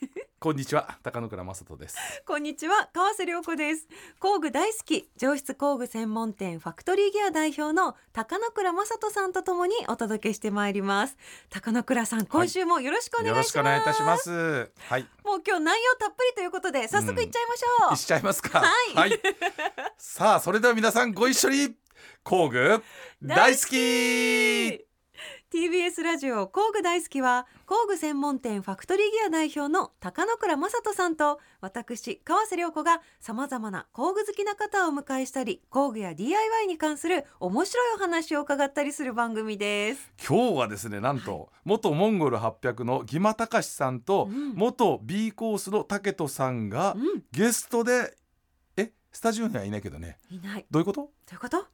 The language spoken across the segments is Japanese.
こんにちは高野倉正人です。こんにちは川瀬良子です。工具大好き上質工具専門店ファクトリーギア代表の高野倉正人さんとともにお届けしてまいります。高野倉さん今週もよろしくお願いします、よろしくお願いいたします。はい。もう今日内容たっぷりということで早速いっちゃいましょう、いっちゃいますか。はい。さあそれでは皆さんご一緒に工具大好き TBS ラジオ工具大好きは工具専門店ファクトリーギア代表の高野倉正人さんと私川瀬良子がさまざまな工具好きな方をお迎えしたり工具や DIY に関する面白いお話を伺ったりする番組です。今日はですねなんと、元モンゴル800のギマタカシさんと、うん。元 B コースの竹人さんがうん。ゲストでえスタジオにはいないけどね。いない。どういうこと？どういうこと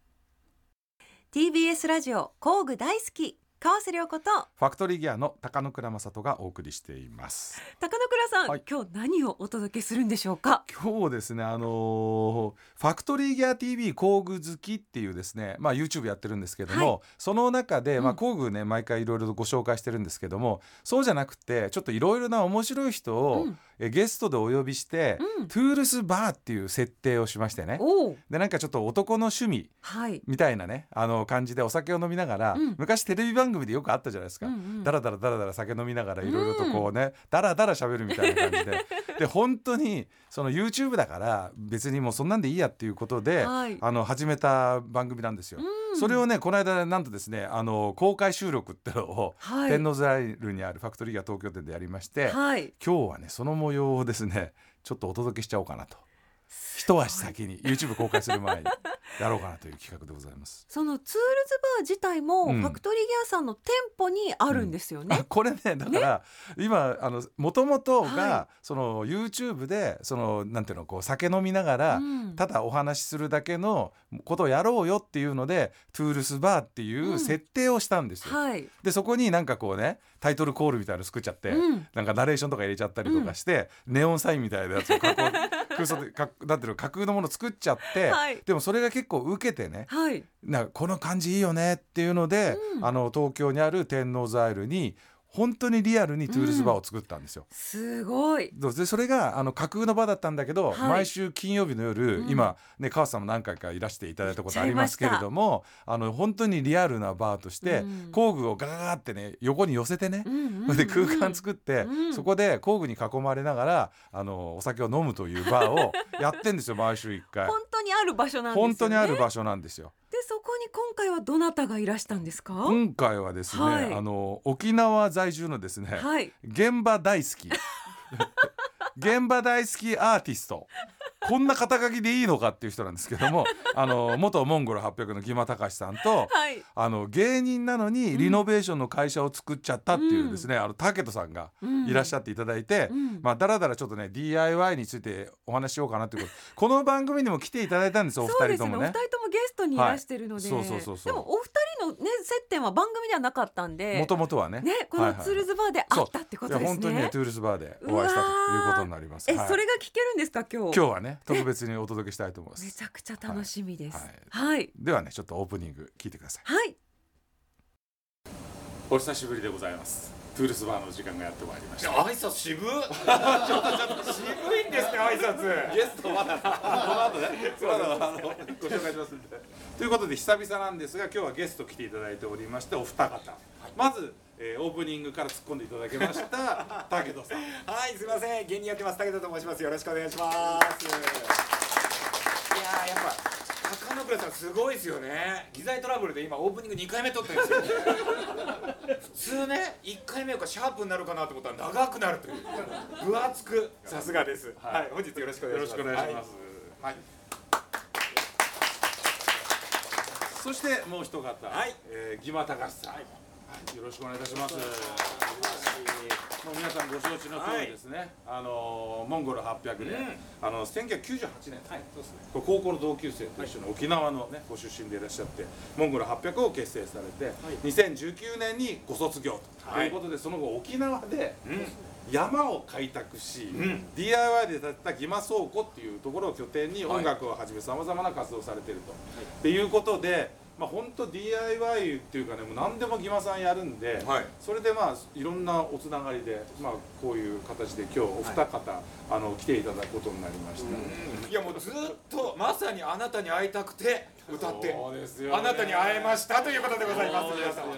？TBS ラジオ工具大好き川瀬良子とファクトリーギアの高野倉正人がお送りしています。高野倉さん、はい。今日何をお届けするんでしょうか？今日ですねあのーファクトリーギア TV 工具好きっていうですねまあ YouTube やってるんですけども、はい。その中で、まあ、うん工具ね毎回いろいろとご紹介してるんですけどもそうじゃなくてちょっといろいろな面白い人を、うんえゲストでお呼びして、うん。トゥールスバーっていう設定をしましてね。でなんかちょっと男の趣味はい。みたいなねあの感じでお酒を飲みながら、うん。昔テレビ番組でよくあったじゃないですか。うんうんだらだらだらだら酒飲みながらいろいろとこうね、だらだら喋るみたいな感じで。で本当にその YouTube だから別にもうそんなんでいいやっていうことで、はい。あの始めた番組なんですよ。うん。それをねこの間なんとですねあの公開収録ってのを、はい。天王ザイルにあるファクトリーが東京店でやりまして、はい。今日はねその模様をですねちょっとお届けしちゃおうかなと。一足先に YouTube 公開する前にやろうかなという企画でございます。そのツールズバー自体もうんファクトリーギアさんの店舗にあるんですよね。あこれねだから今あの元々が、はその YouTube でそのなんていうのこう酒飲みながら、うんただお話しするだけのことをやろうよっていうのでトゥールスバーっていうんう設定をしたんですよ。はい。でそこになんかこうねタイトルコールみたいなの作っちゃって、うんなんかナレーションとか入れちゃったりとかして、ネオンサインみたいなやつを加工 空想でかなんていうの架空のもの作っちゃって、はいでもそれが結構受けてねはい。なこの感じいいよねっていうので、うんあの東京にある天王ザイルに本当にリアルにトゥールスバーを作ったんですよ。すごい。どうでそれがあの架空の場だったんだけど、はい毎週金曜日の夜、うん今ね川瀬さんも何回かいらしていただいたことありますけれどもあの本当にリアルなバーとして、うん工具をガガガってね横に寄せてね、うん で空間作って、うんそこで工具に囲まれながらあのお酒を飲むというバーをやってんですよ毎週1回。本当にある場所なんですよね。本当にある場所なんですよ。でそこに今回はどなたがいらしたんですか？今回はですね、はい。あの沖縄在住のですね、はい。現場大好き。現場大好きアーティスト。こんな肩書きでいいのかっていう人なんですけども あの元モンゴル800のギマタカシさんとはい。あの芸人なのにリノベーションの会社を作っちゃったっていうですね、あの竹人さんがいらっしゃっっていただいて、うん。まあだらだらちょっとね DIY についてお話ししようかなということ。この番組にも来ていただいたんです。お二人ともね二。人ともゲストにいらしてるので、はいそうそうそうそうでもお二人のね接点は番組ではなかったんで、もともとはねねこはいはいのツールズバーで会ったってことですね。いや本当にねトゥールスバーでお会いしたということになります。え、はいそれが聞けるんですか今日？今日はね特別にお届けしたいと思います。めちゃくちゃ楽しみです。はいはい。ではねちょっとオープニング聞いてください。はい。お久しぶりでございます。トゥールスバーの時間がやってまいりました。挨拶渋っちょっとちょっと渋いんですね挨拶ゲストまだこの後ねまだあのご紹介しますんで。ということで久々なんですが今日はゲスト来ていただいておりましてお二方。まず、えーオープニングから突っ込んでいただきました 武人さん。はいすいません。芸人やってます武田と申します。よろしくお願いします。いやーやっぱ高野倉さんすごいですよね。機材トラブルで今オープニング2回目撮ってるんですよ普通ね1回目がシャープになるかなと思ったら長くなるという。分厚く。さすがです。はい、本日よろしくお願いします。よろしくお願いします。はい。そしてもう一方、はいえー、ギマタカシさん。よろしくお願いいたします。もう皆さんご承知の通りですね。あのモンゴル800で、あの1998年、はい、そうですね。高校の同級生と一緒に沖縄のねご出身でいらっしゃって、モンゴル800を結成されて、2019年にご卒業ということで、その後沖縄で。山を開拓し、DIY で建てたギマ倉庫っていうところを拠点に音楽をはじめさまざまな活動をされていると、っていうことでまあ本当 DIY っていうかねもう何でもギマさんやるんで、はい。それでまあいろんなおつながりでまあこういう形で今日お二方、あの来ていただくことになりました、いやもうずっとまさにあなたに会いたくて歌ってそうですよね。あなたに会えましたということでございます皆様。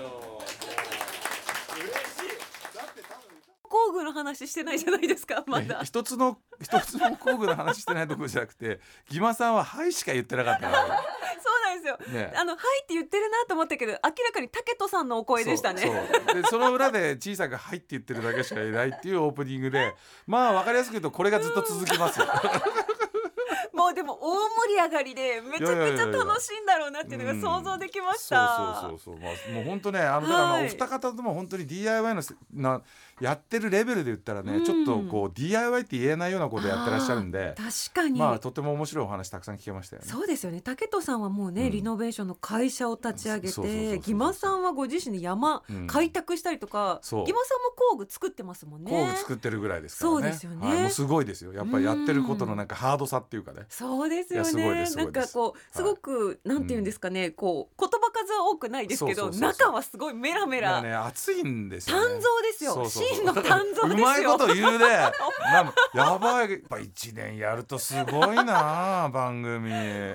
嬉しい工具の話してないじゃないですかまだ。え一つの一つの工具の話してないところじゃなくてギマさんは「はい」しか言ってなかった そうなんですよ。ね。あのはいって言ってるなと思ったけど明らかに竹人さんのお声でしたね。そう。そうでその裏で小さく「はい」って言ってるだけしかいないっていうオープニングでまあ分かりやすく言うとこれがずっと続きますよ。もうでも大盛り上がりでめちゃくちゃ楽しいんだろうなっていうのが想像できました。そうそうそうそう、まあ、もう本当ねあのはい。お二方とも本当に DIY のせなやってるレベルで言ったらね、うん。ちょっとこう DIY って言えないようなことやってらっしゃるんで確かに、まあとても面白いお話たくさん聞けましたよね。そうですよね。竹人さんはもうね、うん。リノベーションの会社を立ち上げてギマさんはご自身で山うん。開拓したりとか、そう。ギマさんも工具作ってますもんね。工具作ってるぐらいですからね。そうですよね。はい、もうすごいですよ。やっぱりやってることのなんかハードさっていうかね。そうですよね。なんかこうすごく、なんていうんですかね、こう言葉数は多くないですけど中はすごいメラメラ、ね熱いんですよ、ね。ですよ。そうそうそう真のうまいこと言うね。なんやばい。やっぱ一年やるとすごいな 番組。ね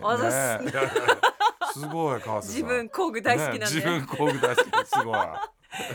すごい川瀬さん。自分工具大好きなんで、ね、自分工具大好きですごい。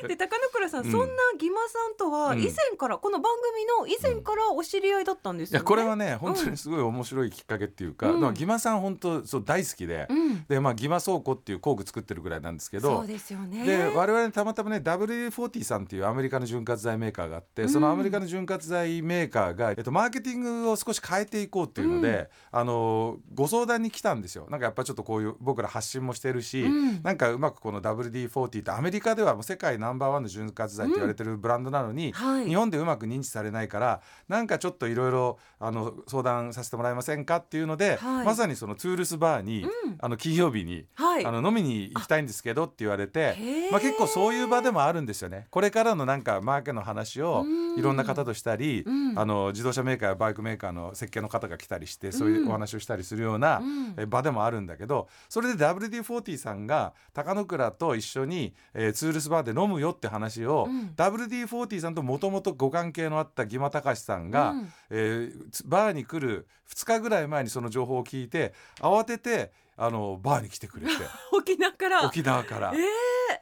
で高野倉さん、うん。そんなギマさんとはうん。以前から、この番組の以前からお知り合いだったんですよね。いやこれはね本当にすごい面白いきっかけっていうか、うん。まあギマさん本当そう大好きで、うん、でまあギマ倉庫っていう工具作ってるぐらいなんですけどそう。ですよね。で我々たまたまね WD40 さんっていうアメリカの潤滑剤メーカーがあって、そのアメリカの潤滑剤メーカーが、えっと、マーケティングを少し変えていこうっていうので、あのご相談に来たんですよ。なんかやっぱちょっとこういう僕ら発信もしてるし、うん。なんかうまくこの WD40 ってアメリカではもう世界ナンバーワンの潤滑剤って言われてるブランドなのに、はい。日本でうまく認知されないからなんかちょっといろいろあの相談させてもらえませんかっていうので、はい。まさにそのツールスバーに、うん。あの金曜日にはい。あの飲みに行きたいんですけどって言われてまあ、結構そういう場でもあるんですよね。これからのなんかマーケの話をうん。いろんな方としたり、うん。あの自動車メーカーやバイクメーカーの設計の方が来たりしてそういうお話をしたりするような場でもあるんだけどそれで WD40 さんが高野倉と一緒に、えーツールスバーで飲むよって話を、うん。WD40 さんともともとご関係のあったギマ隆さんが、うん。えーつバーに来る2日ぐらい前にその情報を聞いて慌ててあのバーに来てくれて 沖縄から。沖縄から。え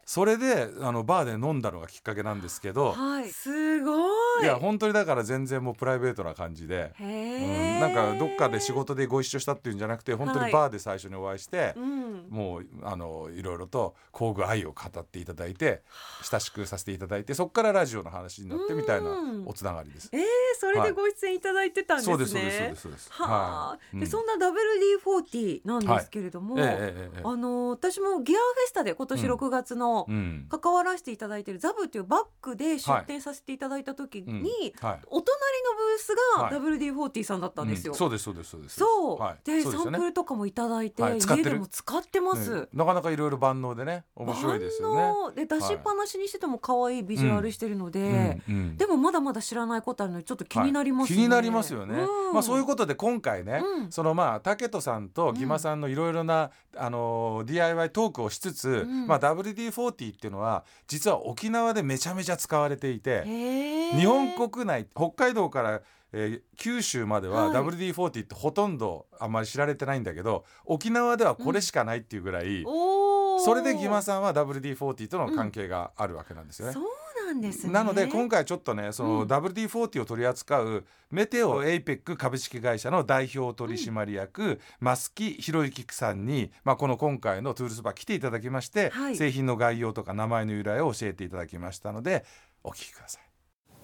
それであのバーで飲んだのがきっかけなんですけー、ど、はい。すごい。い、や本当にだから全然もうプライベートな感じで、へうんえ、なんかどっかで仕事でご一緒したっていうんじゃなくて本当はいにバーで最初にお会いして、うん。もうあのいろいろと工具愛を語っていただいて親しくさせていただいてそこからラジオの話になってみたいなうんおつながりです。えー、それでご出演いただいてたんですね。そうですそうですそうですそうです。はあ、いでそんな WD40 なんですけれども、ええあの私もギアフェスタで今年うん。6月のうん。関わらせていただいているザブというバッグで出展させていただいた時に、うんはい。お隣のブースがはい。WD40 さんだったんですよ。うん。そうですそうですそうです。そう、はい、でそうですよね。サンプルとかもいただいて、家でも使ってます。ねなかなかいろいろ万能でね面白いですよね。万能。で出しっぱなしにしてても可愛いビジュアルしてるので、でもまだまだ知らないことあるのでちょっと気になりますね。はい。気になりますよね。うんまあそういうことで今回ね、うん。そのまあ竹人さんとギマさんのいろいろな、あの DIY トークをしつつ、ん。まあ WD40 っていうのは実は沖縄でめちゃめちゃ使われていて、日本国内北海道からえー九州までははい。WD40 ってほとんどあんまり知られてないんだけど沖縄ではこれしかないっていうぐらい、おー。それでギマさんは WD40 との関係があるわけなんですよね。そうなんですね。なので今回ちょっとねそのうん WD40 を取り扱うメテオエイペック株式会社の代表取締役増木博之さんに、まあ、この今回のトゥールスバー来ていただきまして、はい製品の概要とか名前の由来を教えていただきましたのでお聞きください。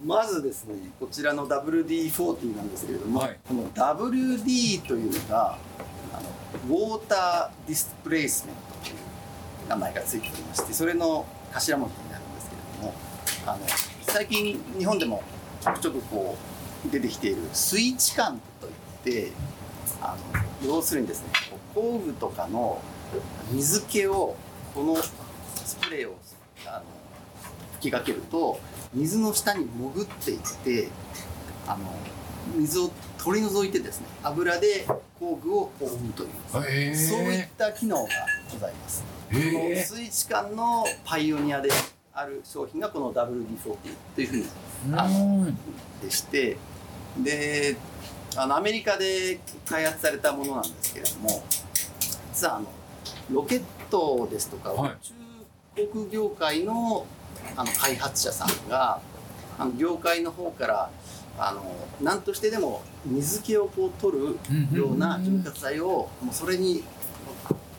まずですねこちらの WD40 なんですけれども、はいこの WD というのがあのウォーターディスプレイスメントという名前がついておりましてそれの頭文字になるあの最近日本でもちょくちょくこう出てきている水置感といってあの要するにですね工具とかの水気をこのスプレーをあの吹きかけると水の下に潜っていってあの水を取り除いてですね油で工具を覆うというへそういった機能がございます。この水置感のパイオニアである商品がこの WD-40 というふうにあのでしてであのアメリカで開発されたものなんですけれども実はあのロケットですとかはい。宇宙航空業界のあの開発者さんがあの業界の方からあの何としてでも水気をこう取るような潤滑剤をもうそれに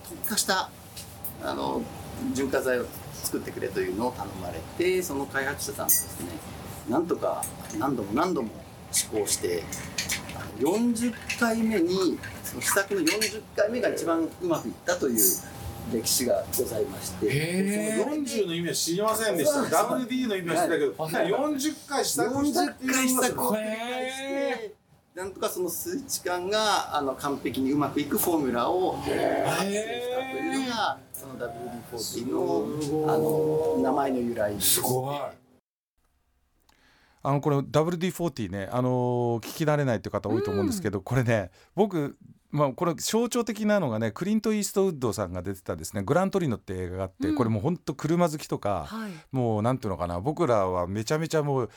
特化したあの潤滑剤を作ってくれというのを頼まれてその開発者さんがですねなんとか何度も何度も試行してあの40回目にその試作の40回目が一番うまくいったという歴史がございましてへー。その40の意味は知りませんでした。WD の意味は知ってたけど、はい。40回試作したっ40ていうの回試が作を繰り返してなんとかその数値感があの完璧にうまくいくフォーミュラを作成したというのがその WD-40 のあの名前の由来です。ごい。あのこれ WD-40 ね、あのー聞き慣れないっていう方多いと思うんですけど、これね僕まあ、これ象徴的なのがねクリント・イーストウッドさんが出てたですね「グラントリノ」って映画があって、うん。これもうほんと車好きとか、はい。もうなんていうのかな僕らはめちゃめちゃもう、えー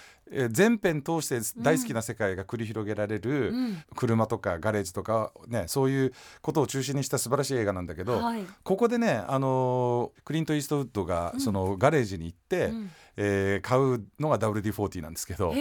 全編通して大好きな世界が繰り広げられる、うん。車とかガレージとかねそういうことを中心にした素晴らしい映画なんだけど、はい。ここでね、あのークリント・イーストウッドがそのガレージに行って、うん。えー買うのが WD-40 なんですけど。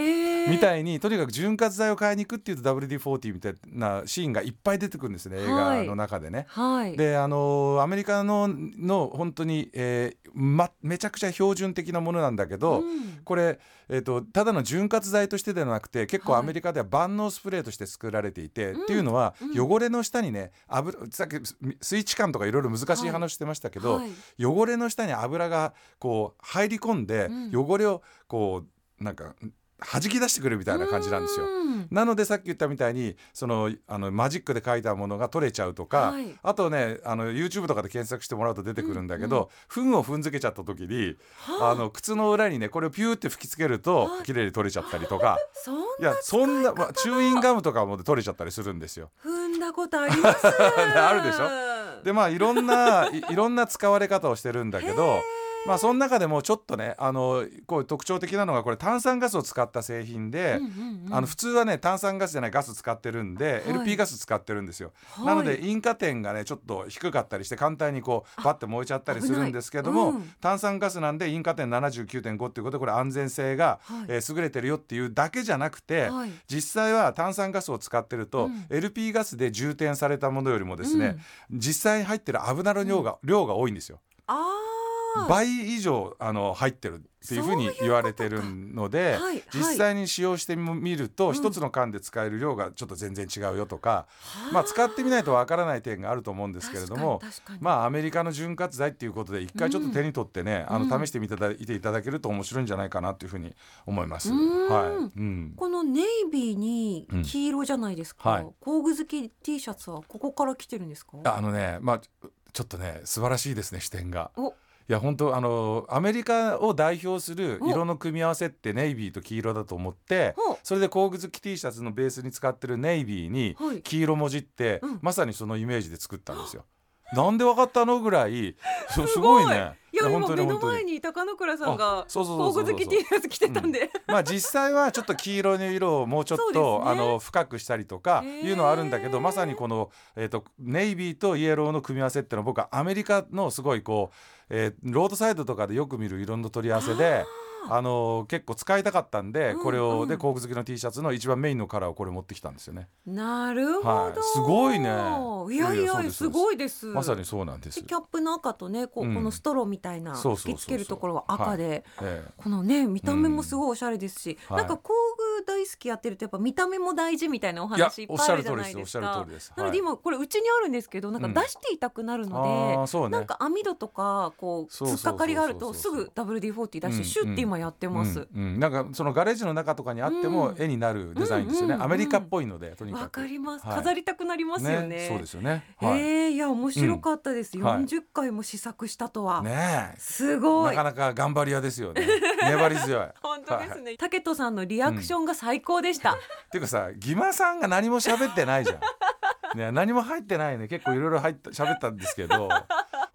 みたいにとにかく潤滑剤を買いに行くっていうと WD-40 みたいなシーンがいっぱい出てくるんですね映画の中でね。はい。であのーアメリカのの本当に、えーま、めちゃくちゃ標準的なものなんだけど、うん。これ、えー、とただの潤滑剤としてではなくて結構はい。アメリカでは万能スプレーとして作られていて、うん。っていうのは、うん。汚れの下にね油さっきスイッチ感とかいろいろ難しい話してましたけど、はい。汚れの下に油がこう入り込んで、うん。汚れをこうなんか弾き出してくるみたいな感じなんですよ。うん。なのでさっき言ったみたいにそのあのマジックで書いたものが取れちゃうとか、はい。あとねあの YouTube とかで検索してもらうと出てくるんだけど、糞を踏んづけちゃった時にはあ。の靴の裏にねこれをピューって吹きつけるとはい綺麗に取れちゃったりとか。いやなそんな、まあ、チューインがガムとかも取れちゃったりするんですよ。踏んだことあります。あるでしょ？でまあいろんないいろんな使われ方をしてるんだけど。まあその中でもちょっとねあのこう特徴的なのがこれ炭酸ガスを使った製品で、うんうんうん。あの普通はね炭酸ガスじゃないガス使ってるんで、はい。LP ガス使ってるんですよ、はい。なので引火点がねちょっと低かったりして簡単にこうバッて燃えちゃったりするんですけども、うん。炭酸ガスなんで引火点79.5っていうことでこれ安全性が、はい。えー優れてるよっていうだけじゃなくて、はい。実際は炭酸ガスを使ってると、うん。LP ガスで充填されたものよりもですね、実際に入ってる油の量が,、量が多いんですよ。あー倍以上あの入ってるっていうふうに言われてるのではいはい。実際に使用してみるとうん。一つの缶で使える量がちょっと全然違うよとか、まあ使ってみないとわからない点があると思うんですけれどもまあアメリカの潤滑剤っていうことで一回ちょっと手に取ってね、あうん。の試してみていていただけると面白いんじゃないかなというふうに思います。うん。はい、うん。このネイビーに黄色じゃないですか、うんはい。工具好き T シャツはここから来てるんですか？あのねまあちょっとね素晴らしいですね視点が。おいや本当あのアメリカを代表するお。色の組み合わせってネイビーと黄色だと思ってそれで工具好き T シャツのベースに使ってるネイビーにはい。黄色文字って、うん。まさにそのイメージで作ったんですよ。なんでわかったのぐらいそすごい。ね。いや今目の前に高野倉さんが工具好き T シャツ着てたんで、まあ実際はちょっと黄色の色をもうちょっと、ね。あの深くしたりとかいうのはあるんだけどまさにこの、えー、とネイビーとイエローの組み合わせっていうのは僕はアメリカのすごいこう、えーロードサイドとかでよく見る色の取り合わせで。あの結構使いたかったんで、うんこれを、うん。で工具好きの T シャツの一番メインのカラーをこれ持ってきたんですよね。なるほど、はい。すごいね。いやいいやす。ごいです。まさにそうなんです。で。キャップの赤とねこう、うん。このストローみたいな吹きつけるところは赤で、ええ。このね見た目もすごいおしゃれですし、うんなんか工具大好きやってるとやっぱ見た目も大事みたいなお話いっぱいあるじゃしゃる通りですおっしゃるないですか通りです。なので今これうちにあるんですけどなんか出していたくなるので、なんか網戸とかこう突っかかりがあるとすぐ WD-40 出してシュッて今やってます、なんかそのガレージの中とかにあってもうん。絵になるデザインですよね、アメリカっぽいのでとにかく。わかります、はい。飾りたくなりますよね。そうですよね。はい、えー、いや面白かったです、うん。はい。40回も試作したとは、ねえ。すごないかなか頑張り屋ですよね。粘り強い。本当ですね、竹人さんのリアクションが最高でした、ていうかさギマさんが何も喋ってないじゃん。ね、何も入ってないね。結構いろいろ入った喋ったんですけど。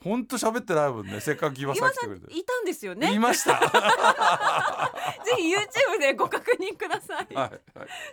ほんと喋ってないもんね。せっかくギマさん来てくれて。いたんですよね。言いました。は ぜひ YouTube でご確認ください、いはい。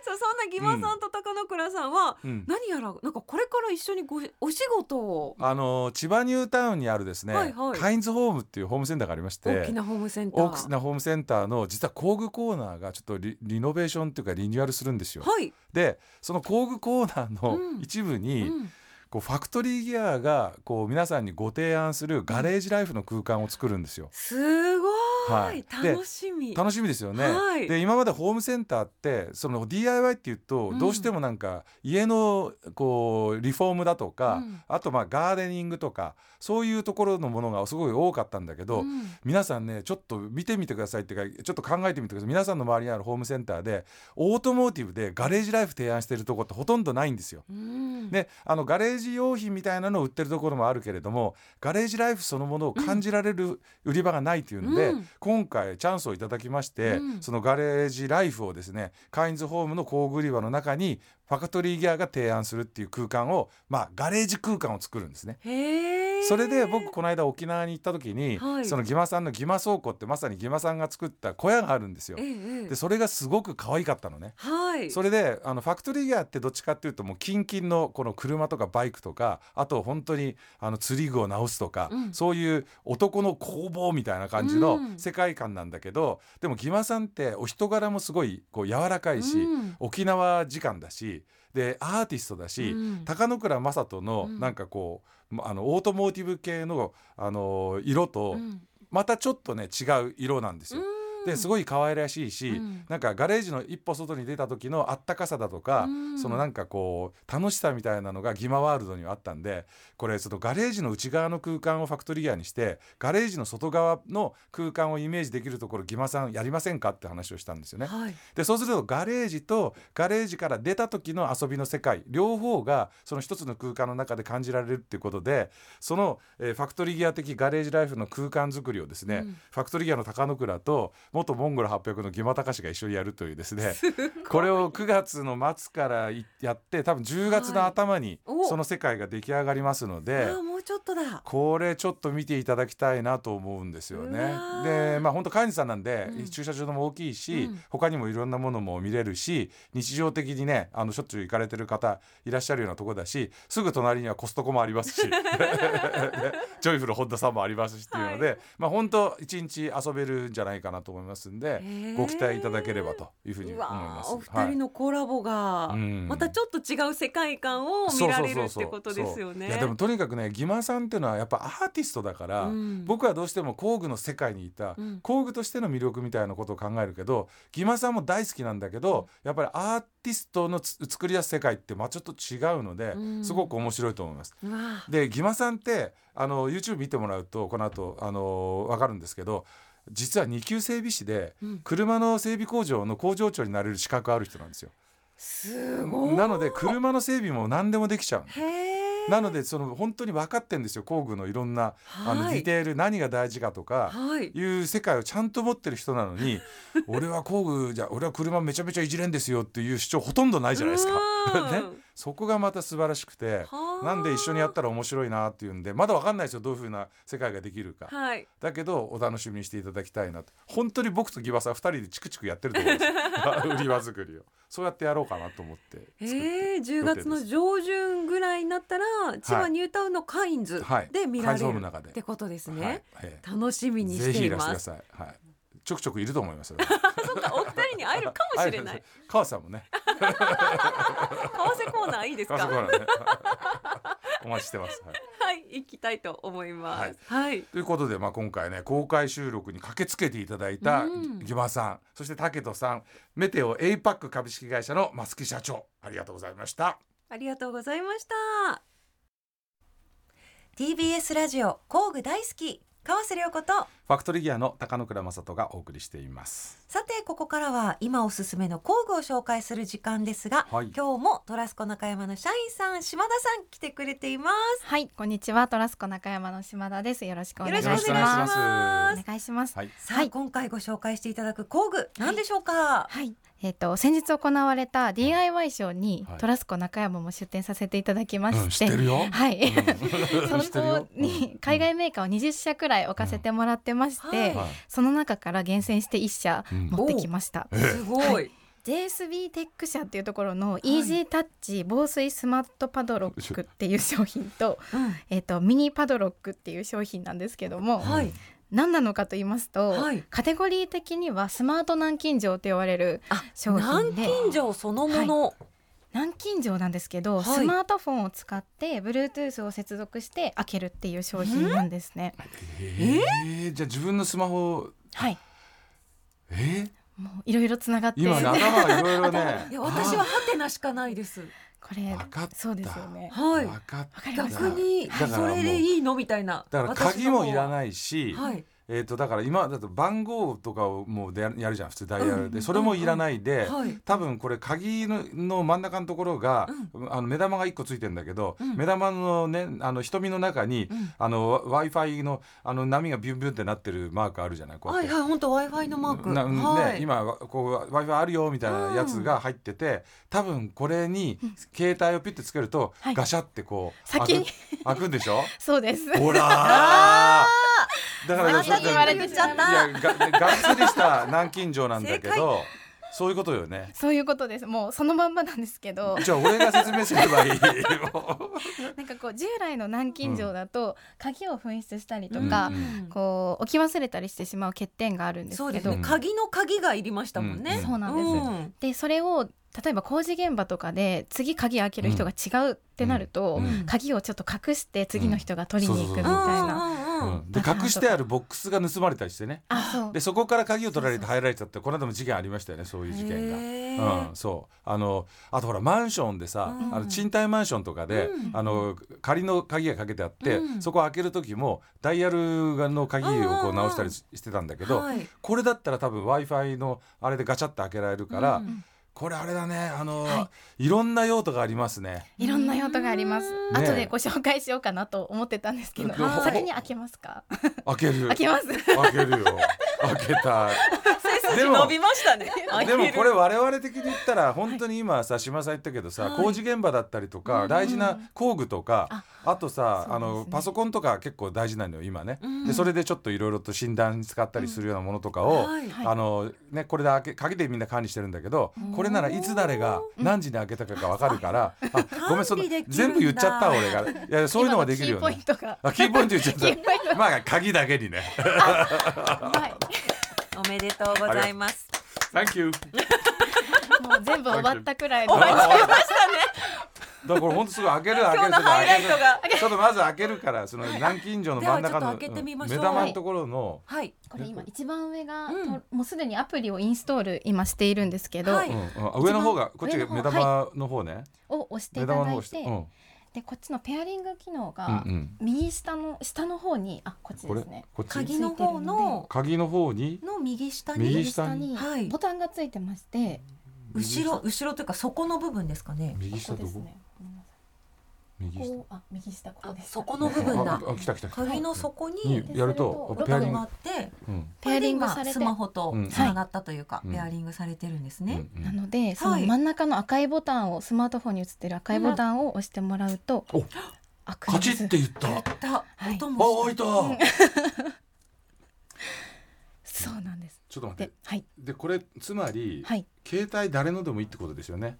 そうそんなギマさんと高野倉さんは、うん。何やらなんかこれから一緒にごお仕事を。あの千葉ニュータウンにあるですね、はいはい。カインズホームっていうホームセンターがありまして大きなホームセンター。大きなホームセンターの実は工具コーナーがちょっとリリノベーションっていうかリニューアルするんですよ。はい、でその工具コーナーのうん。一部に、うんこうファクトリーギアがこう皆さんにご提案するガレージライフの空間を作るんですよ。すごい、はい。で楽しみ。楽しみですよね。はい。で今までホームセンターってその DIY っていうとうん。どうしてもなんか家のこうリフォームだとか、うん。あとまあガーデニングとかそういうところのものがすごい多かったんだけど、うん。皆さんねちょっと見てみてくださいっていうかちょっと考えてみてください。皆さんの周りにあるホームセンターでオートモーティブでガレージライフ提案してるところってほとんどないんですよ。うん。であのガレージ用品みたいなのを売ってるところもあるけれどもガレージライフそのものを感じられる売り場がないというので、うん今回チャンスをいただきまして、うん。そのガレージライフをですねカインズホームの工具売り場の中にファクトリーギアが提案するっていう空間をまあガレージ空間を作るんですね。それで僕この間沖縄に行った時に、はい。そのギマさんのギマ倉庫ってまさにギマさんが作った小屋があるんですよ。え。えええ。でそれがすごく可愛かったのね。はい。それであのファクトリーギアってどっちかっていうともうキンキンのこの車とかバイクとかあと本当にあの釣り具を直すとか、うん。そういう男の工房みたいな感じのうん。世界観なんだけど、でもギマさんってお人柄もすごいこう柔らかいし、うん。沖縄時間だしでアーティストだし、うん。高野倉正人のうん。なんかこう、あのオートモーティブ系のあの色とうん。またちょっとね違う色なんですよ。うんですごい可愛らしいし、うん。なんかガレージの一歩外に出た時のあったかさだとか、うん。そのなんかこう楽しさみたいなのがギマワールドにはあったんでこれちょっとガレージの内側の空間をファクトリーギアにしてガレージの外側の空間をイメージできるところギマさんやりませんかって話をしたんですよね。はい。でそうするとガレージとガレージから出た時の遊びの世界両方がその一つの空間の中で感じられるっていうことでその、えーファクトリーギア的ガレージライフの空間作りをですね、うん。ファクトリーギアの高野倉と元モンゴル800のギマタカシが一緒にやるというですね。これを9月の末からいやって多分10月の頭にその世界が出来上がりますので。あーもうちょっとだ。これちょっと見ていただきたいなと思うんですよね。でまあ本当飼い主さんなんで、うん。駐車場も大きいし、うん。他にもいろんなものも見れるし日常的にねあのしょっちゅう行かれてる方いらっしゃるようなとこだしすぐ隣にはコストコもありますし。ジョイフルホンダさんもありますしっていうので、まあ本当一日遊べるんじゃないかなと思いますんで、へー。ご期待いただければというふうにう思います。お二人のコラボがうん。またちょっと違う世界観を見られるってことですよね。いやでもとにかくねギマさんっていうのはやっぱアーティストだから、うん。僕はどうしても工具の世界にいた、うん。工具としての魅力みたいなことを考えるけどギマさんも大好きなんだけど、やっぱりアーティストのつ作り出す世界ってまあちょっと違うので、うん。すごく面白いと思います。でギマさんってあの YouTube 見てもらうとこの後あの分かるんですけど実は2級整備士で、うん車の整備工場の工場長になれる資格ある人なんですよ。すごい。なので車の整備も何でもできちゃう。なのでその本当に分かってんですよ工具のいろんなあのはいディテール何が大事かとかはい。いう世界をちゃんと持ってる人なのに 俺は工具じゃ俺は車めちゃめちゃいじれんですよっていう主張ほとんどないじゃないですか。うん ね、そこがまた素晴らしくてはあなんで一緒にやったら面白いなっていうんでまだ分かんないですよどういうふうな世界ができるか。はい。だけどお楽しみにしていただきたいなと本当に僕とギバさん2人でチクチクやってると思うんですよ 売り場作りをそうやってやろうかなと思って作ってええー、10予定です月の上旬ぐらいになったら千葉ニュータウンのカインズはいで見られるムの中でってことですね。はいええ楽しみにしています。らしてください。はい。ちょくちょくいると思いますよ。そっかお二人に会えるかもしれない。川瀬さんもね。ーナーいいですか？お待ちしてます。はい。はい行きたいと思います。はい、ということで、まあ、今回ね公開収録に駆けつけていただいたうん。ギュマさんそして武人さんメテオ A パック株式会社の増木社長ありがとうございました。ありがとうございました。TBS ラジオ工具大好き川瀬良子とファクトリーギアの高野倉正人がお送りしています。さてここからは今おすすめの工具を紹介する時間ですが、はい今日もトラスコ中山の社員さん島田さん来てくれていますはい、こんにちは。トラスコ中山の島田です。よろしくお願いします。よろしくお願いしますお願いします。はい。さあ、はい今回ご紹介していただく工具何でしょうか、はい、えっ、と先日行われた DIY ショーに、はい。トラスコ中山も出展させていただきまして。はい、うん。そこに海外メーカーを20社くらい置かせてもらってまして、うん。はい。その中から厳選して1社うん。持ってきました。すごい、JSB テック社っていうところのイージータッチ防水スマートパドロックっていう商品と,、うん。えっとミニパドロックっていう商品なんですけども、はい何なのかと言いますと、はい。カテゴリー的にはスマート南京錠と呼ばれるあ商品で南京錠そのもの、南京錠なんですけど、はい。スマートフォンを使って Bluetooth を接続して開けるっていう商品なんですね。えー、じゃあ自分のスマホはい、え？ー、もういろいろつながって。今ね頭がいろいろね。いや私はハテナしかないですこれ分かった。そうですよね。はい。分かった。逆にそれでいいの？みたいな。だから鍵もいらいないし、はいえー、とだから今だと番号とかをもうでややるじゃん普通ダイヤルで、うんそれもいらないで、はい。多分これ鍵のの真ん中のところが、あの目玉が1個ついてるんだけど、うん。目玉のねあの瞳の中に、うん。あの w i f i のあの波がビュンビュンってなってるマークあるじゃない？こう。はいはい本当 Wi-Fi のマーク。なはい。ね、今こう w i f i あるよみたいなやつが入ってて、多分これに携帯をピッてつけると、はい。ガシャってこう先に。開く開くんでしょ？そうです。ほらー だからまた言われてしまった。いやががっつりした南京錠なんだけ正どそういうことよね。そういうことです。もうそのまんまなんですけど、じゃあ俺が説明すればいい。よ なんかこう従来の南京錠だと鍵を紛失したりとか、うんこう置き忘れたりしてしまう欠点があるんですけど、そうですね。鍵の鍵がいりましたもんね、うんそうなんです。うん。でそれを例えば工事現場とかで次鍵開ける人が違うってなると、うん。鍵をちょっと隠して次の人が取りに行くみたいうんな、うん。で隠してあるボックスが盗まれたりしてね。あそう。でそこから鍵を取られて入られちゃってこの間も事件ありましたよねそういう事件が。へうーん、そう。あのあとほらマンションでさ、うん。あの賃貸マンションとかで、うん。あの仮の鍵がかけてあって、うん。そこを開ける時もダイヤルの鍵をこう直したりしてたんだけど、はい。これだったら多分 w i f i のあれでガチャって開けられるから、うんこれあれだね。あの、、はい。ろんな用途がありますね。いろんな用途があります。うん。後でご紹介しようかなと思ってたんですけどはい先に開けますか開ける開けます開けるよ開けた筋でも伸びましたね。でもこれ我々的に言ったら本当に今さ島さん言ったけどさ、はい。工事現場だったりとか、うん大事な工具とか、ああとさ、ね。あのパソコンとか結構大事なのよ今ね、うんでそれでちょっといろいろと診断に使ったりするようなものとかを、はいはい。あのね、これで開け鍵でみんな管理してるんだけどうんこれならいつ誰が何時に開けたかが分かるから、あごめんその全部言っちゃった俺が。いやそういうのができるよね。キーポイント言っちゃった。まあ鍵だけにね。はいおめでとうございます。Thank you. もう全部終わったくらいの。終わっちゃいましたね。だからこれ本当すごい開ける開ける。今日のハイライトが。ちょっとまず開けるからその南京錠の真ん中の目玉のところの、はい。これ今一番上が、もうすでにアプリをインストール今しているんですけど、上の方がこっちが目玉の方ね、を押してい目ただいて、玉の方して、うんでこっちのペアリング機能が、うんうん。右下の下の方にあこっちですね。鍵の方の鍵の方に？の右下に右下に？はい。ボタンがついてまして、後ろ後ろというか底の部分ですかね。右下どこ？ここですね右下。いこうあ右下ここあです底の部分だ。ああ来た来た来た。鍵の底ににやるとでペアリング。があってうん。ペアリングされて。スマホとうん。つながったというかうん。ペアリングされてるんですね。なんのでその真ん中の赤いボタンをスマートフォンに映ってる赤いボタンを押してもらうと、お開くんカチって言った。音あも開いた。そうなんですちょっと待って。ではい。でこれつまり、はい。携帯誰のでもいいってことですよね？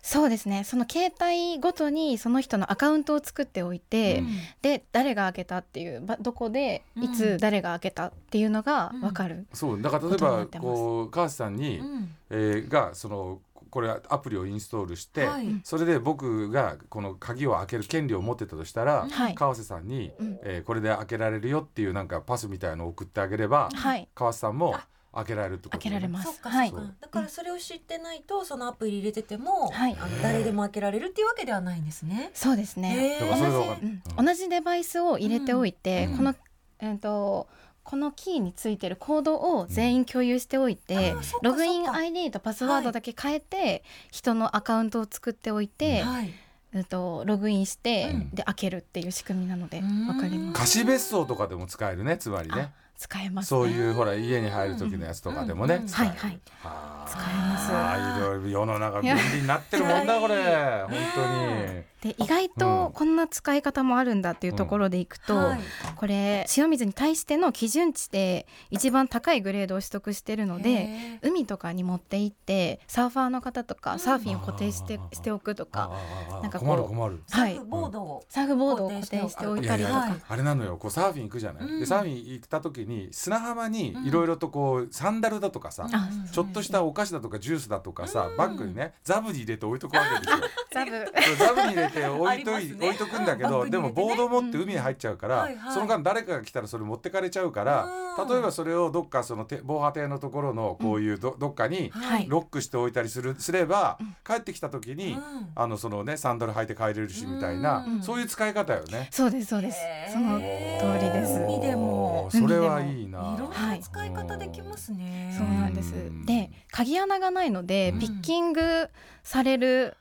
そうですね。その携帯ごとにその人のアカウントを作っておいて、うん。で誰が開けたっていうばどこでうん。いつ誰が開けたっていうのがわかる、そう。だから例えばこう川瀬さんに、うん。えーがそのこれアプリをインストールして、はい。それで僕がこの鍵を開ける権利を持ってたとしたら、はい。川瀬さんに、うん。えーこれで開けられるよっていうなんかパスみたいのを送ってあげれば、はい。川瀬さんも開けられるってこと開けられます。そっかはい。だからそれを知ってないとそのアプリ入れてても、はい。あの誰でも開けられるっていうわけではないんですね。そうですね。へー。だからそれが分かる。うん。同じデバイスを入れておいて、うん。この、えー、とこのキーについてるコードを全員共有しておいて、あーそっかログイン ID とパスワードだけ変えて、人のアカウントを作っておいて、はい、えー、とログインして、うん。で開けるっていう仕組みなのでうん。わかります。貸別荘とかでも使えるねつまりね。あ使えます、ね。そういうほら家に入る時のやつとかでもね、うん使える。はいはい。はあ。使えます。あいろいろ世の中 便利になってるもんだこれ。本当に。で意外うん。とこんな使い方もあるんだっていうところでいくと、はい。これ塩水に対しての基準値で一番高いグレードを取得してるので海とかに持って行ってサーファーの方とかサーフィンを固定してしておくとかああああなんかこう困る困る。はい。サーフボードを、サーフボードを固定しておいたりとか。いやいやあれなのよ。こうサーフィン行くじゃない、うん。でサーフィン行った時に砂浜にいろいろとこうサンダルだとかさ、あちょっとしたお菓子だとかジュースだとかさ、うん。バッグにねザブに入れて置いとくわけですよ。ザブザブに入れて置いとい、置いとくんだけど、でもボード持って海に入っちゃうから、その間誰かが来たらそれ持ってかれちゃうから、うん。例えばそれをどっかそのて防波堤のところのこういうど,、どっかにはい。ロックしておいたりするすれば、帰ってきた時に、うん。あのそのねサンダル履いて帰れるしみたいな、うん。そういう使い方よね。そうですそうです。その通りです。海でも。それはいいな。いろんな使い方できますね。そうなんですうんで鍵穴がないのでうんピッキングされる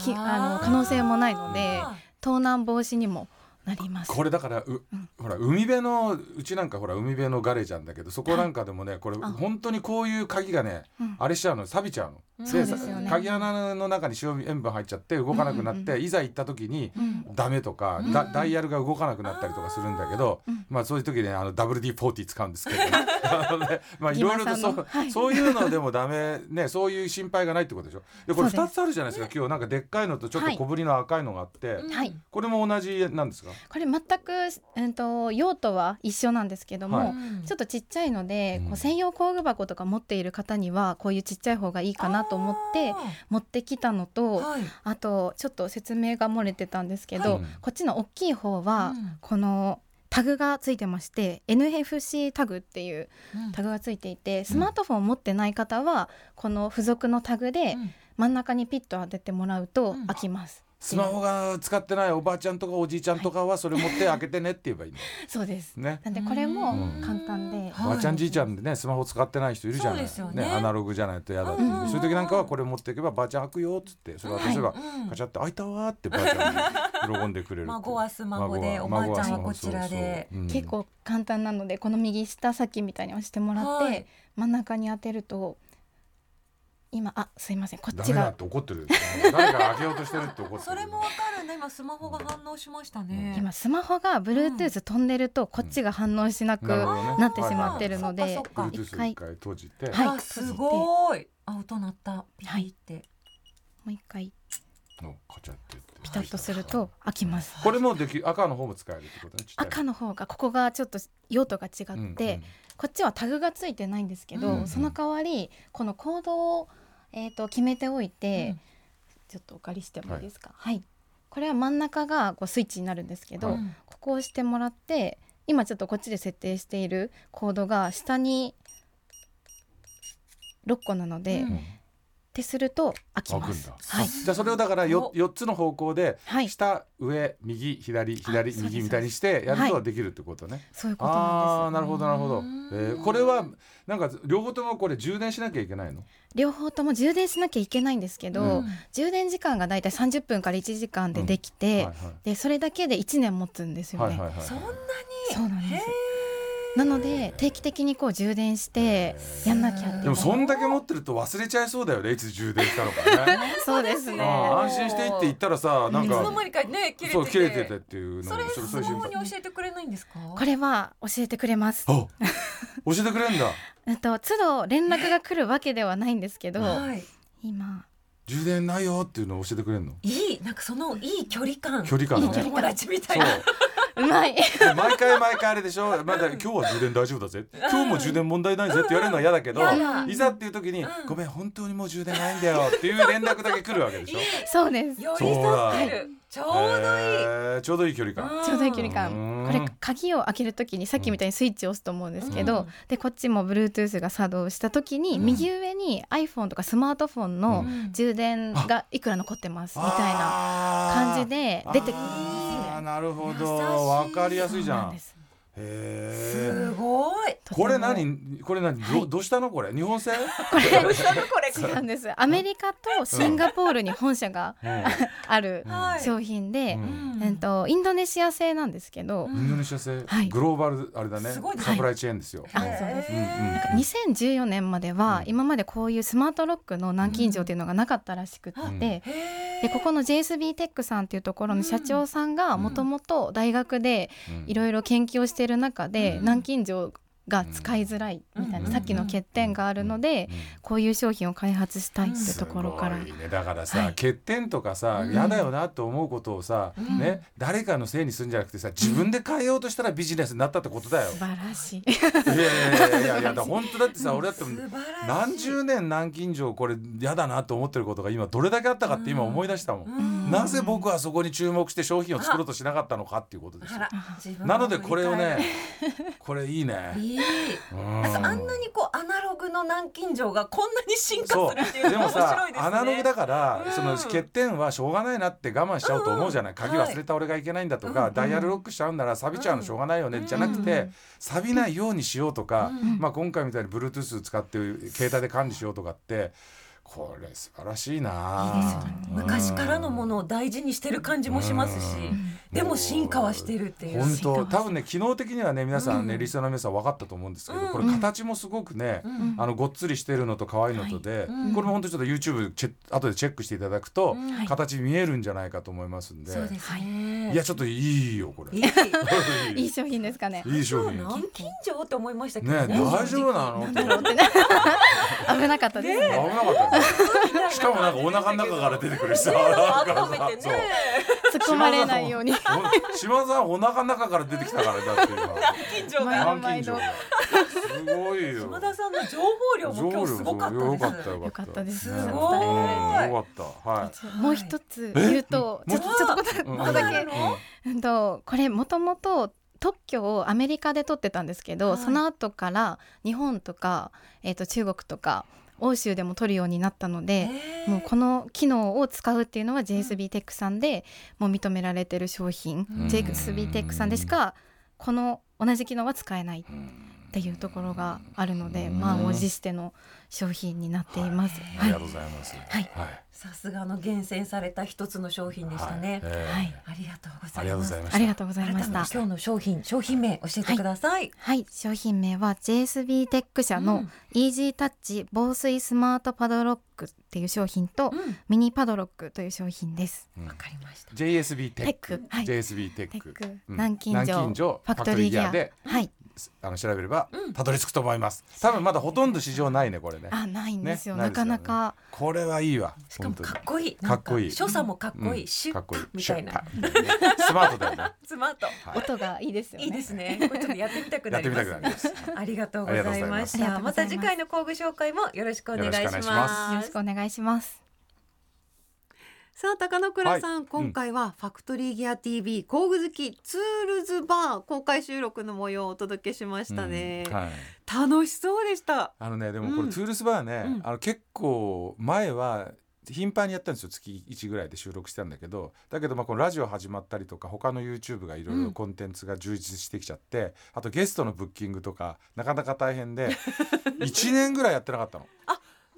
きあの可能性もないので盗難防止にもなります。これだからう、ほら海辺のうちなんかほら海辺のガレージなんだけどそこなんかでもねこれあ。本当にこういう鍵がね、うん。あれしちゃうの。錆びちゃうの。うんでね。鍵穴の中に塩塩分入っちゃって動かなくなって、うんうんいざ行った時にうん。ダメとか、うん。ダダイヤルが動かなくなったりとかするんだけど、うん。まあそういう時にあの WD40 使うんですけど、ね まあいろいろとそう,、のはい。そういうのでもダメねそういう心配がないってことでしょ。でこれそうです。2つあるじゃないですか今日。なんかでっかいのとちょっと小ぶりの赤いのがあって、はい。これも同じなんですか？これ全く、うん、と用途は一緒なんですけども、はい。ちょっとちっちゃいので、うん。こう専用工具箱とか持っている方にはこういうちっちゃい方がいいかなと思って持ってきたのとはい。あとちょっと説明が漏れてたんですけど、はい。こっちの大きい方は、うん。このタグがついてまして NFC タグっていううん。タグがついていてスマートフォンを持ってない方はこの付属のタグでうん。真ん中にピッと当ててもらうとうん。開きます。スマホが使ってないおばあちゃんとかおじいちゃんとかはそれ持って開けてねって言えばいいの。そうです。ね。なんでこれもうん。簡単で、はいおばあちゃんじいちゃんでねスマホ使ってない人いるじゃない。そうですよね。アナログじゃないと嫌だって、うんそういう時なんかはこれ持っていけばばあちゃん開くよっつってそれ渡せば、うん。カチャって開いたわーってばあちゃんに喜んでくれる孫はスマホでおばあちゃんはこちらで。結構簡単なのでこの右下先みたいに押してもらって、はい。真ん中に当てると今あすいません。こっダメだっちがて怒ってる誰かが開けようとしてるって怒ってるそれもわかるね。今スマホが反応しましたね。今スマホが Bluetooth 飛んでるとこっちが反応しなくなってしまってるので一回。閉じて、はい。あすごい。あ音鳴った。ピーって。もう一回。のカチャってピタッとすると開きます。これもでき赤の方も使えるってことね赤の方がここがちょっと用途が違って、うんうんこっちはタグがついてないんですけど、うんその代わりこのコードを、えー、と決めておいて、うん。ちょっとお借りしてもいいですか？はい、これは真ん中がこうスイッチになるんですけど、はい。ここを押してもらって今ちょっとこっちで設定しているコードが下に6個なので、うんってすると開きます開くんだ。はいじゃあそれをだからよ四つの方向ではい下上右左左右みたいにしてやるはいとできるってことね。そういうことああなんですなるほどなるほど。えーこれはなんか両方ともこれ充電しなきゃいけないの？両方とも充電しなきゃいけないんですけど、うん充電時間がだいたい30分から1時間でできて、はいはいでそれだけで1年持つんですよね。はいはいはい。そんなに？そうなんですへーなので定期的にこう充電してやんなきゃってでもそんだけ持ってると忘れちゃいそうだよねいつ充電したのかね。そうですね安心していって言ったらさなんいつのか間にかね切れてて。そう切れててっていうのそれそスマホに教えてくれないんですか？これは教えてくれます。あ教えてくれんだ。えっと都度連絡が来るわけではないんですけど、はい。今充電ないよっていうのを教えてくれんの？いいなんかそのいい距離感。距離感ね。いい友達みたそういな。う。まい。で毎回毎回あれでしょ？まだ今日は充電大丈夫だぜ。今日も充電問題ないぜって言われるのは嫌だけどやだ。いざっていう時に、ごめん本当にもう充電ないんだよっていう連絡だけ来るわけでしょ？そうです。寄り添ってるちょうどいい、えーちょうどいい距離感、ちょうどいい距離うん。感これ鍵を開けるときにさっきみたいにスイッチを押すと思うんですけど、でこっちも Bluetooth が作動したときに、右上に iPhone とかスマートフォンのうん。充電がいくら残ってますみたいなな感じで出てくるんですあーなるほど。わかりやすいじゃんすへえすごい。これ何？これ何、どどうしたの？これ？日本製？これどうしたのこれ。そう。なんです。アメリカとシンガポールに本社がうん。あるはい。商品で、うん。えっとインドネシア製なんですけど、インドネシア製、はい。グローバルあれだね。すごいですね。サプライチェーンですよ、あそうですうんうん。2014年までは今までこういうスマートロックの南京錠っていうのがなかったらしくって、うん。でここの JSB テックさんっていうところの社長さんがもともと大学でうん。いろいろ研究をしている中でうん。南京錠が使いづらいみたいなうん。さっきの欠点があるのでこういう商品を開発したいってところから。ね。だからさ、はい。欠点とかさうん。嫌だよなと思うことをさ、うん。ね誰かのせいにするんじゃなくてさ自分で変えようとしたらビジネスになったってことだよ。素晴らしい。いやいやいやいや本当だってさ俺だって何十年南京錠これ嫌だなと思ってることが今どれだけあったかって今思い出したもん。うんなぜ僕はそこに注目して商品を作ろうとしなかったのかっていうことですよ。なのでこれをね これいいね。いい。うん。なんかあんなにこうアナログの南京錠がこんなに進化そするっていうのが面う。でもさ白いですね。アナログだから、うん。その欠点はしょうがないなって我慢しちゃうと思うじゃない、鍵忘れた俺がいけないんだとか、うんダイヤルロックしちゃうんなら錆びちゃうのしょうがないよね、うん。じゃなくて、うん。錆びないようにしようとか、うん。まあ、今回みたいに Bluetooth 使って携帯で管理しようとかってこれ素晴らしいな。いいですよね。昔からのものを大事にしてる感じもしますしでも進化はしてるっていう。本当多分ね機能的にはね皆さんね、うん。リスナーの皆さん分かったと思うんですけど、うん。これ形もすごくね、うん。あのごっつりしてるのと可愛いのとで、うん。これも本当ちょっと YouTube チェ後でチェックしていただくと、うん。はい。形見えるんじゃないかと思いますんで、そうですね。いやちょっといいよこれ。いい。いい商品ですかね。いい商品。ね南京錠って思いましたけど大丈夫なの？なんだろうって ね。危なかったです危ね。なかったね。しかもなんかお腹の中から出てくるしさ。温めてねそう突っ込まれないように。お島さんお腹の中から出てきたからだって今。南京錠毎がすごいよ。島田さんの情報量も今日すごかったですよかったかったです。すごいよかった。はい。てもう一つ言うと、え？ちょっとちょっとことだけ、うんうんとこれもともと特許をアメリカで取ってたんですけど、はいその後から日本とかえっ、と中国とか欧州でも取るようになったので。もうこの機能を使うっていうのは JSB テックさんでもう認められてる商品、うん。JSB テックさんでしかこの同じ機能は使えないっていうところがあるので、うん。満を持しての商品になっています。はい。ありがとうございます。はい。はい。さすがの厳選された一つの商品でしたね、はい。ありがとうございます。ありがとうございました。今日の商品商品名教えてください、はい、商品名は JSB テック社のうん。 eGeeTouch 防水スマート padlock っていう商品と、うん。ミニ padlock という商品です。うん。わかりました。JSB テック。テック。はい。JSB テック。テック、うん。南京錠南京錠ファクトリーギアで。はい、あの調べればうん。たどり着くと思います。多分まだほとんど市場ないねこれね。あないんですよ、ねなかなか。これはいいわ。しかもかっこいい。かっこいい。所作もかっこいい、うん。シュッかっこいい。みたいな。スマートだよね。スマート。はい。音がいいですよね。いいですね。これちょっとやってみたくなります。やってみたくなります。ありがとうございました。また次回の工具紹介もよろしくお願いします。よろしくお願いしますよろしくお願いします。さあ高野倉さん、はい。今回はファクトリーギア TV 工具好きツールズバー公開収録の模様をお届けしましたね、うん。はい。楽しそうでした。あのねでもこうん。れトゥールスバーね、うん。あの結構前は頻繁にやったんですよ。月1ぐらいで収録してたんだけど。だけどまあこのラジオ始まったりとか他の YouTube がいろいろコンテンツが充実してきちゃって、あとゲストのブッキングとかなかなか大変で 1年ぐらいやってなかったの。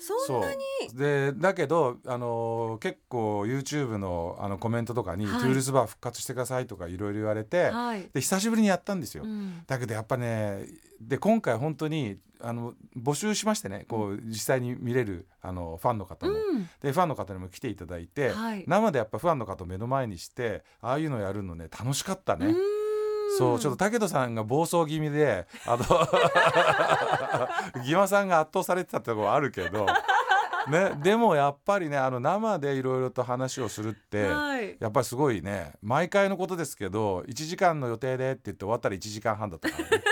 そんなに？でだけど、あのー結構 YouTube のあのコメントとかに、はい。トゥールスバー復活してくださいとかいろいろ言われて、はい、で久しぶりにやったんですよ。うん。だけどやっぱねで今回本当にあの募集しましてねこう実際に見れるあのファンの方も、うん。でファンの方にも来ていただいて、はい。生でやっぱファンの方を目の前にしてああいうのやるのね楽しかったね。うーんそうちょっと武人さんが暴走気味であの 義馬さんが圧倒されてたところはあるけどね、でもやっぱりねあの生でいろいろと話をするって、はい。やっぱりすごいね毎回のことですけど1時間の予定でって言って終わったら1時間半だったからね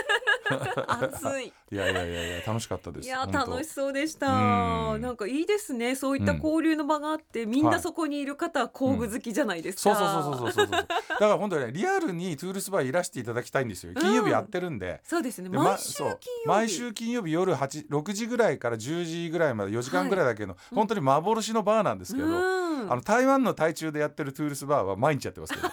熱い。いやいやいやいや楽しかったです。いや楽しそうでした。うん。なんかいいですね。そういった交流の場があって、みんはないそこにいる方は工具好きじゃないですか、そうそうそうそうそうそうだから本当にねリアルに Tools Bar いらしていただきたいんですよ。金曜日やってるんで、そうですね。毎週金曜日。毎週金曜日夜8 6時ぐらいから10時ぐらいまで4時間ぐらいだけの、本当に幻のバーなんですけど、うん。あの台湾の台中でやってる Tools Bar は毎日やってますけど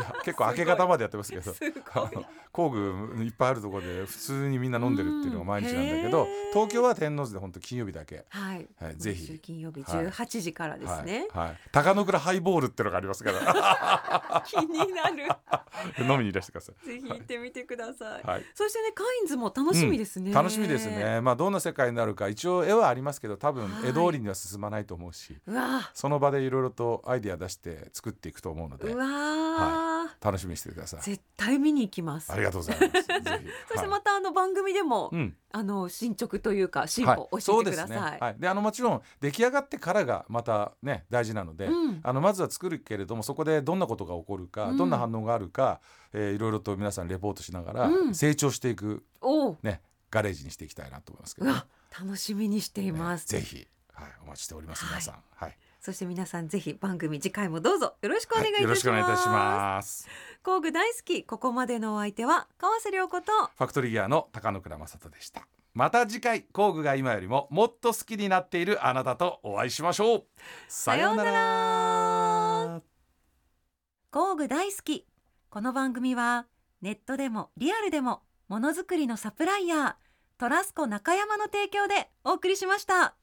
結構明け方までやってますけど。工具いっぱいあるところで普通にみんな飲んでるっていうのが毎日なんだけど、東京は天王寺で本当金曜日だけ。はい、はいぜひ。金曜日はい。18時からですね、はい。はい、高野倉ハイボールってのがありますから。気になる。飲みにいらしてください。ぜひ行ってみてください、はい。そしてねカインズも楽しみですね、うん。楽しみですね。まあどんな世界になるか。一応絵はありますけど多分はい。絵通りには進まないと思うし、その場でいろいろとアイディア出して作っていくと思うので。うわー、楽しみにしてください。絶対見に行きます。ありがとうございます。そしてはい。またあの番組でも、うん。あの進捗というか進はい。歩教そうでえてください。すね。はい、であのもちろん出来上がってからがまたね大事なので、うん。あのまずは作るけれどもそこでどんなことが起こるか、うん。どんな反応があるか、えーいろいろと皆さんレポートしながらうん。成長していく、おお、ねガレージにしていきたいなと思いますけど、ね楽しみにしています。ぜひ、はい、お待ちしております皆さん。はいそして皆さんぜひ番組次回もどうぞよろしくお願いいたします。よろしくお願いいたします。工具大好きここまでのお相手は川瀬良子とファクトリーギアの高野倉正人でした。また次回工具が今よりももっと好きになっているあなたとお会いしましょう。さようなら。工具大好きこの番組はネットでもリアルでもものづくりのサプライヤートラスコ中山の提供でお送りしました。